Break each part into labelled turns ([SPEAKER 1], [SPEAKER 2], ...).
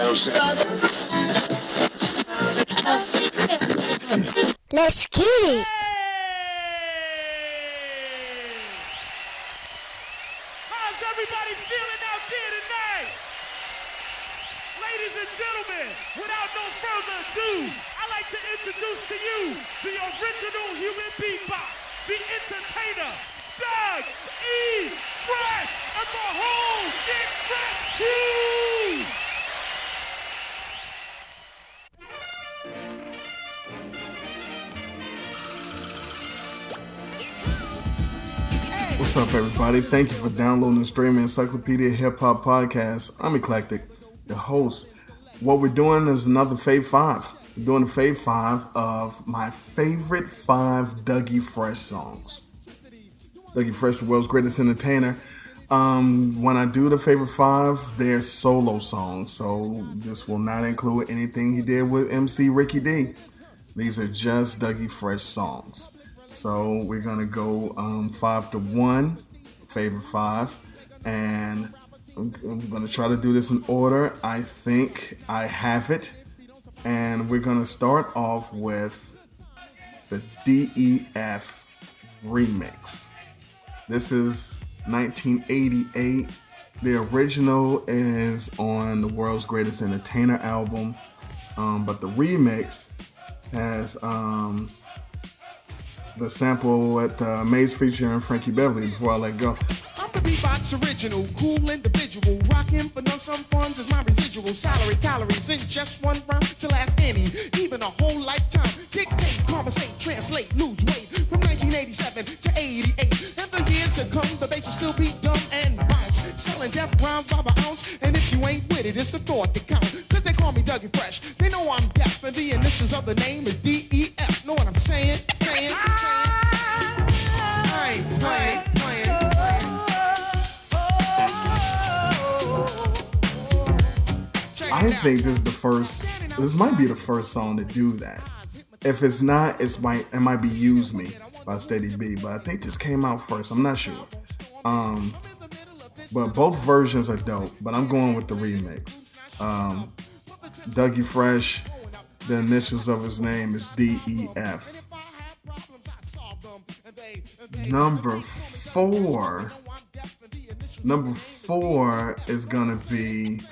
[SPEAKER 1] Let's get it.
[SPEAKER 2] How's everybody feeling out there tonight? Ladies and gentlemen, without no further ado, I'd like to introduce to you the original human beatbox, the entertainer, Doug E. Fresh, and the whole Get Fresh crew!
[SPEAKER 3] What's up, everybody? Thank you for downloading and streaming Encyclopedia Hip Hop Podcast. I'm Eclectic, your host. What we're doing is another Fave 5. We're doing a Fave 5 of my favorite five Dougie Fresh songs. Dougie Fresh, the world's greatest entertainer. Um, when I do the favorite five, they're solo songs, so this will not include anything he did with MC Ricky D. These are just Dougie Fresh songs. So we're gonna go um, five to one, favorite five, and I'm, I'm gonna try to do this in order. I think I have it, and we're gonna start off with the DEF remix. This is 1988. The original is on the World's Greatest Entertainer album, um, but the remix has um, the sample at uh, Maze featuring Frankie Beverly before I let go.
[SPEAKER 4] I'm the beatbox original, cool individual. For no some funds is my residual salary. Calories in just one round to last any, even a whole lifetime. Dictate, conversate, translate, lose weight I
[SPEAKER 3] think this is the first. This might be the first song to do that. If it's not, it's might it might be "Use Me" by Steady B, but I think this came out first. I'm not sure. Um, but both versions are dope. But I'm going with the remix. Um, Dougie Fresh, the initials of his name is D E F. Number four. Number four is gonna be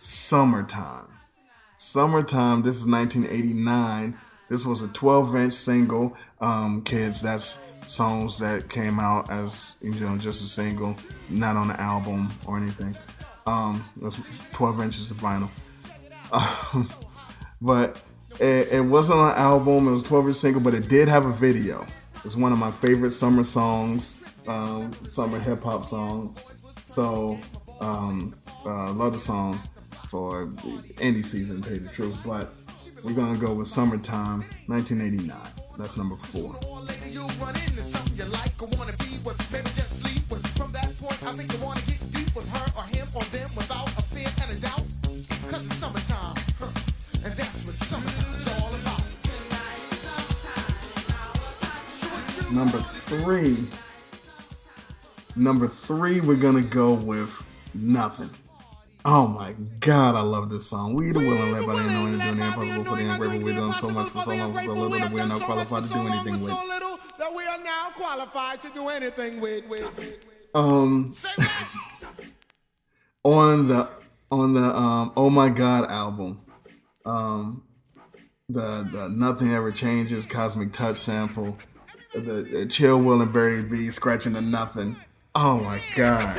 [SPEAKER 3] Summertime. Summertime, this is 1989. This was a 12 inch single. Um, kids, that's songs that came out as, you know, just a single, not on the album or anything. Um, that's 12 inches of vinyl. Um, but it, it wasn't an album, it was a 12 inch single, but it did have a video. It's one of my favorite summer songs, um, summer hip hop songs. So, um, uh, love the song for any season, to tell the truth. But we're gonna go with "Summertime" 1989. That's number four. Number three. Number three, we're gonna go with "Nothing." Oh my God, I love this song. We the willing let, ain't no any doing the impossible for the ungrateful. We've done so much for so long, for so little that we are not qualified to do anything with.
[SPEAKER 4] That we are now qualified to do anything with.
[SPEAKER 3] Um, on the on the um oh my god album um the, the nothing ever changes cosmic touch sample the, the chill will and barry b scratching the nothing oh my god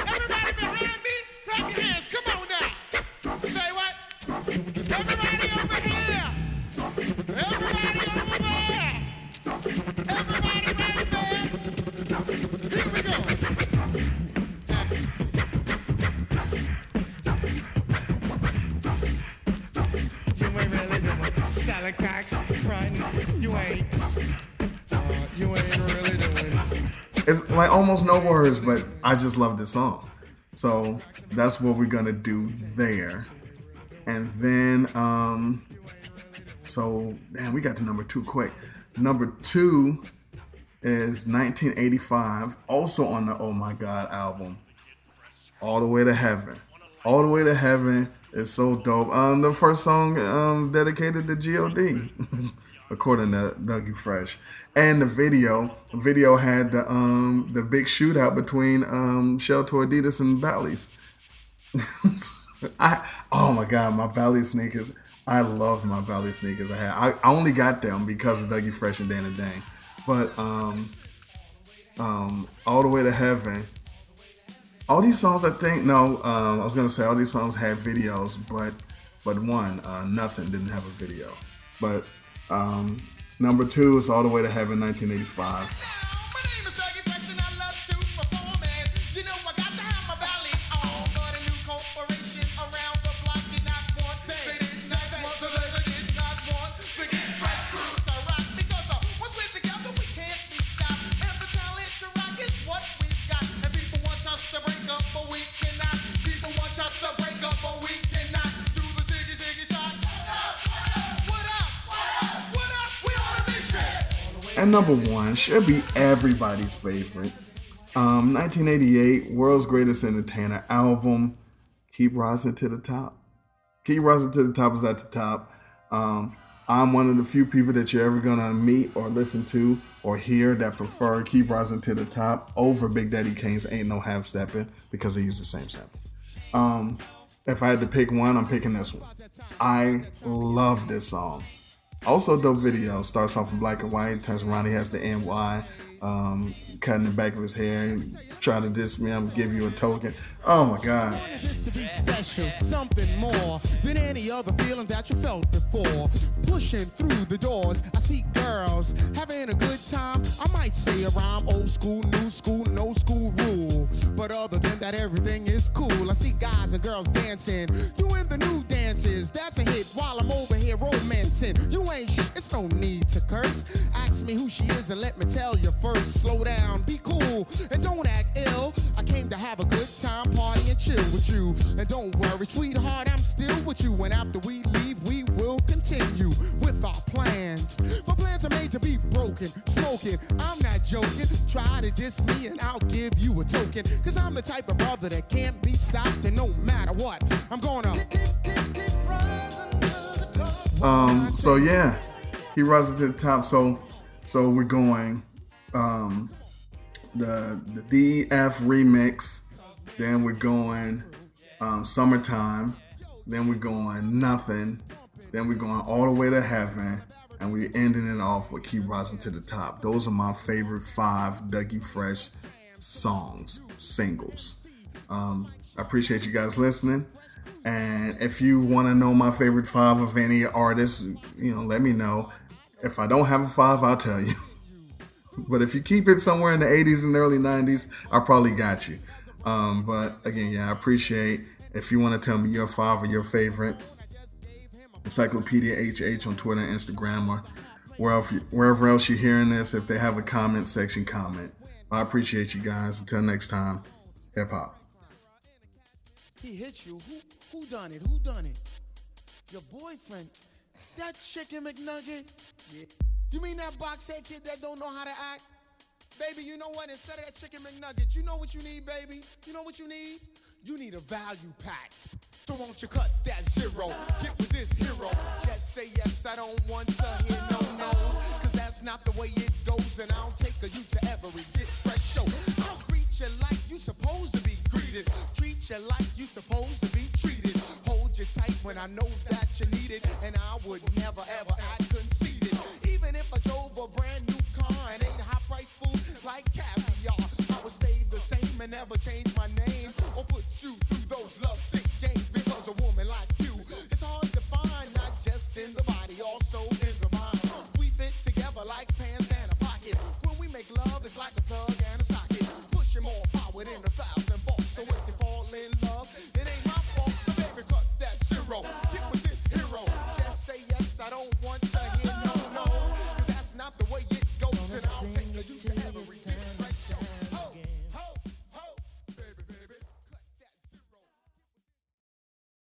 [SPEAKER 4] Uh,
[SPEAKER 3] it's like almost no words but i just love this song. So that's what we're gonna do there. And then um so damn we got to number two quick. Number two is 1985 also on the oh my god album all the way to heaven
[SPEAKER 4] All the way to heaven is so dope. Um, the first song um dedicated to God, according to Dougie Fresh, and the video. Video had the um the big shootout between um Shelto Adidas and Bally's. I oh my god, my Bally sneakers. I love my Bally sneakers. I had I, I only got them because of Dougie Fresh and Dana Dane. But um um all the way to heaven. All these songs I think no, um, I was gonna say all these songs had videos, but but one, uh, nothing didn't have a video. But um number two is all the way to heaven 1985. And number one should be everybody's favorite. Um, 1988, World's Greatest Entertainer album, Keep Rising to the Top. Keep Rising to the Top is at the top. Um, I'm one of the few people that you're ever gonna meet or listen to or hear that prefer Keep Rising to the Top over Big Daddy Kane's Ain't No Half Stepping because they use the same sample. Um, if I had to pick one, I'm picking this one. I love this song. Also, dope video. Starts off in black and white, turns around, he has the NY, um, cutting the back of his hair, trying to diss me. I'm gonna give you a token. Oh my God. special, something more than any other feeling that you felt before. Pushing through the doors, I see girls having a good time. I might say a rhyme, old school, new school, no school rule. But other than that, everything is cool. I see guys and girls dancing, doing the new dances. Romancing. You ain't sh- it's no need to curse. Ask me who she is and let me tell you first. Slow down, be cool, and don't act ill. I came to have a good time, party, and chill with you. And don't worry, sweetheart, I'm still with you. And after we leave, we will continue with our plans. My plans are made to be broken, smoking. I'm not joking. Try to diss me, and I'll give you a token. Cause I'm the type of brother that can't be stopped, and no matter what, I'm gonna. Um, so yeah, he rises to the top. So, so we're going, um, the the DEF remix. Then we're going, um, summertime. Then we're going nothing. Then we're going all the way to heaven. And we're ending it off with Keep Rising to the Top. Those are my favorite five Dougie Fresh songs, singles. Um, I appreciate you guys listening. And if you want to know my favorite five of any artists, you know, let me know. If I don't have a five, I'll tell you. but if you keep it somewhere in the 80s and early 90s, I probably got you. Um, but again, yeah, I appreciate if you want to tell me your five or your favorite. Encyclopedia HH on Twitter and Instagram or wherever, wherever else you're hearing this. If they have a comment section, comment. I appreciate you guys. Until next time, hip hop. He hit you. Who who done it? Who done it? Your boyfriend. That chicken McNugget. Yeah. You mean that boxhead kid that don't know how to act? Baby, you know what? Instead of that chicken McNugget, you know what you need, baby? You know what you need? You need a value pack. So won't you cut that zero? Get with this hero. Just say yes, I don't want to hear no no's. Cause that's not the way it goes. And I'll take a you to every get fresh show. I'll greet you like you supposed to be greeted. Treat you like I know that you need it. And I would never ever act conceited. Even if I drove a brand new car and ate high priced food like caviar, I would stay the same and never change my name or put you through those love sick games. Because a woman like you,